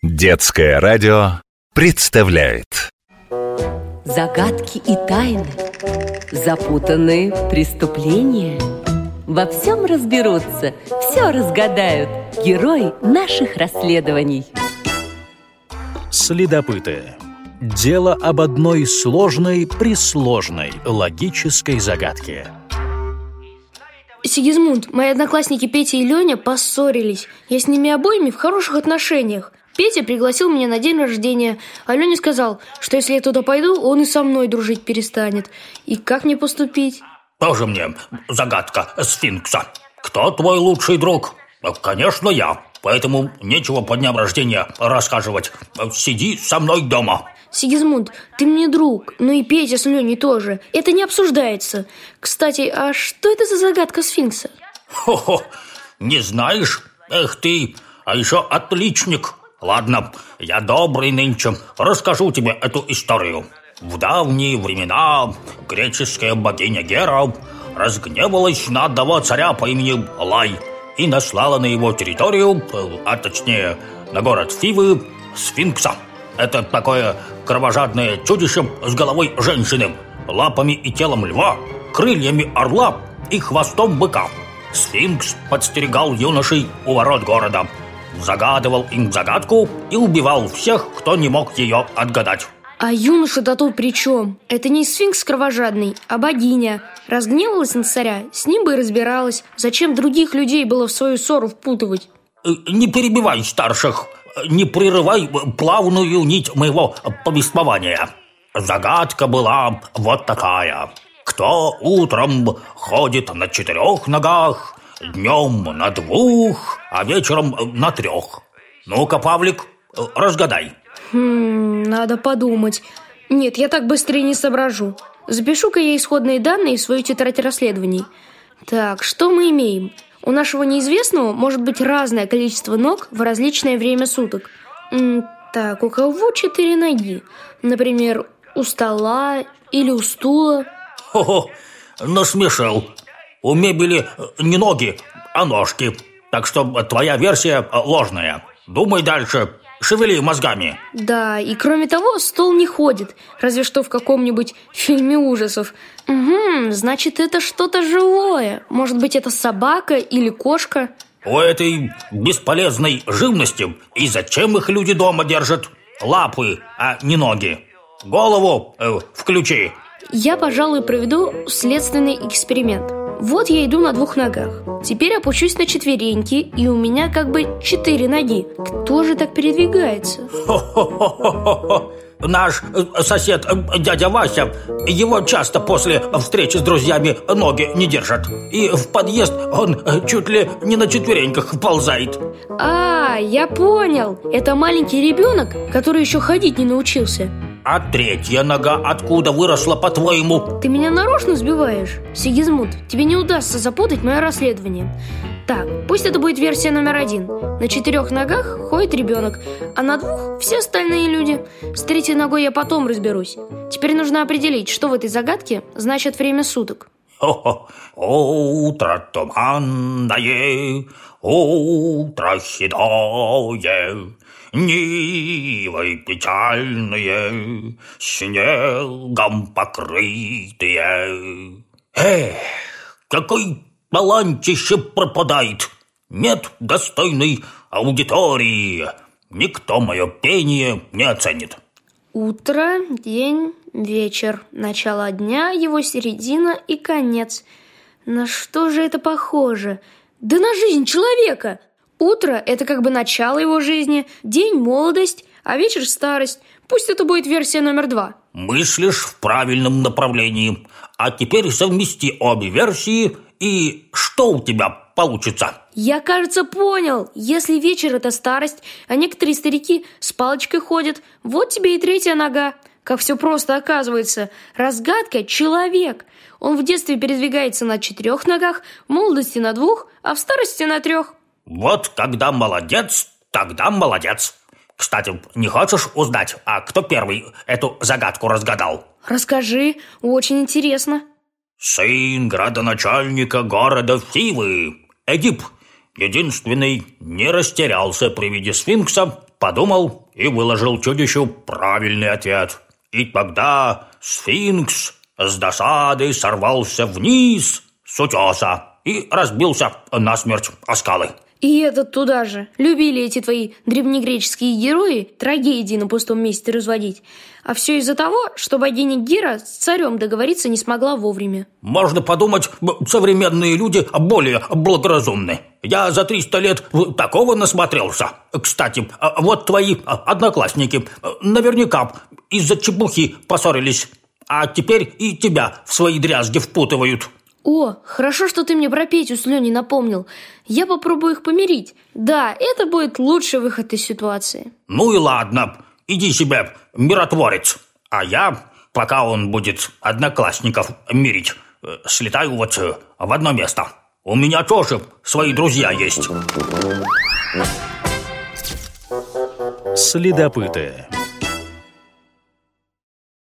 Детское радио представляет Загадки и тайны, запутанные преступления. Во всем разберутся, все разгадают герои наших расследований. Следопыты. Дело об одной сложной, присложной логической загадке. Сигизмунд, мои одноклассники Петя и Леня поссорились. Я с ними обоими в хороших отношениях. Петя пригласил меня на день рождения, а Леня сказал, что если я туда пойду, он и со мной дружить перестанет. И как мне поступить? Тоже мне загадка сфинкса. Кто твой лучший друг? Конечно, я. Поэтому нечего по дням рождения рассказывать. Сиди со мной дома. Сигизмунд, ты мне друг, ну и Петя с Леней тоже. Это не обсуждается. Кстати, а что это за загадка сфинкса? Хо-хо, не знаешь? Эх ты, а еще отличник. Ладно, я добрый нынче, расскажу тебе эту историю. В давние времена греческая богиня Гера разгневалась на одного царя по имени Лай и наслала на его территорию, а точнее на город Фивы, сфинкса. Это такое кровожадное чудище с головой женщины, лапами и телом льва, крыльями орла и хвостом быка. Сфинкс подстерегал юношей у ворот города, загадывал им загадку и убивал всех, кто не мог ее отгадать. А юноша-то тут при чем? Это не сфинкс кровожадный, а богиня. Разгневалась на царя, с ним бы и разбиралась. Зачем других людей было в свою ссору впутывать? Э, не перебивай старших, не прерывай плавную нить моего повествования. Загадка была вот такая. Кто утром ходит на четырех ногах, днем на двух, а вечером на трех? Ну-ка, Павлик, разгадай. Хм, надо подумать. Нет, я так быстрее не соображу. Запишу-ка я исходные данные в свою тетрадь расследований. Так, что мы имеем? У нашего неизвестного может быть разное количество ног в различное время суток. Так, у кого четыре ноги? Например, у стола или у стула? Хо-хо, насмешил. У мебели не ноги, а ножки. Так что твоя версия ложная. Думай дальше, шевели мозгами. Да, и кроме того, стол не ходит, разве что в каком-нибудь фильме ужасов. Угу, значит, это что-то живое. Может быть, это собака или кошка? У этой бесполезной живности и зачем их люди дома держат? Лапы, а не ноги. Голову э, включи. Я, пожалуй, проведу следственный эксперимент. Вот я иду на двух ногах. Теперь опущусь на четвереньки, и у меня как бы четыре ноги. Кто же так передвигается? Хо-хо-хо-хо-хо. Наш э, сосед э, дядя Вася, его часто после встречи с друзьями ноги не держат. И в подъезд он э, чуть ли не на четвереньках вползает. А, я понял. Это маленький ребенок, который еще ходить не научился. А третья нога откуда выросла, по-твоему? Ты меня нарочно сбиваешь? Сигизмунд, тебе не удастся запутать мое расследование. Так, пусть это будет версия номер один. На четырех ногах ходит ребенок, а на двух все остальные люди. С третьей ногой я потом разберусь. Теперь нужно определить, что в этой загадке значит время суток. Хо-хо. Утро туманное, утро седое, Нивой печальные, снегом покрытые. Эх, какой талантище пропадает! Нет достойной аудитории. Никто мое пение не оценит. Утро, день, вечер, начало дня, его середина и конец. На что же это похоже? Да на жизнь человека! Утро – это как бы начало его жизни, день – молодость, а вечер – старость. Пусть это будет версия номер два. Мыслишь в правильном направлении. А теперь совмести обе версии, и что у тебя получится? Я, кажется, понял. Если вечер – это старость, а некоторые старики с палочкой ходят, вот тебе и третья нога. Как все просто оказывается. Разгадка – человек. Он в детстве передвигается на четырех ногах, в молодости на двух, а в старости на трех. Вот когда молодец, тогда молодец. Кстати, не хочешь узнать, а кто первый эту загадку разгадал? Расскажи, очень интересно. Сын градоначальника города Фивы, Эдип, единственный, не растерялся при виде сфинкса подумал и выложил чудищу правильный ответ. И тогда сфинкс с досадой сорвался вниз с утеса и разбился насмерть о скалы. И этот туда же. Любили эти твои древнегреческие герои трагедии на пустом месте разводить. А все из-за того, что богиня Гера с царем договориться не смогла вовремя. Можно подумать, современные люди более благоразумны. Я за 300 лет такого насмотрелся. Кстати, вот твои одноклассники наверняка из-за чепухи поссорились. А теперь и тебя в свои дрязги впутывают. О, хорошо, что ты мне про Петю с Леней напомнил. Я попробую их помирить. Да, это будет лучший выход из ситуации. Ну и ладно, иди себе, миротворец. А я, пока он будет одноклассников мирить, э, слетаю вот э, в одно место. У меня тоже свои друзья есть. Следопыты.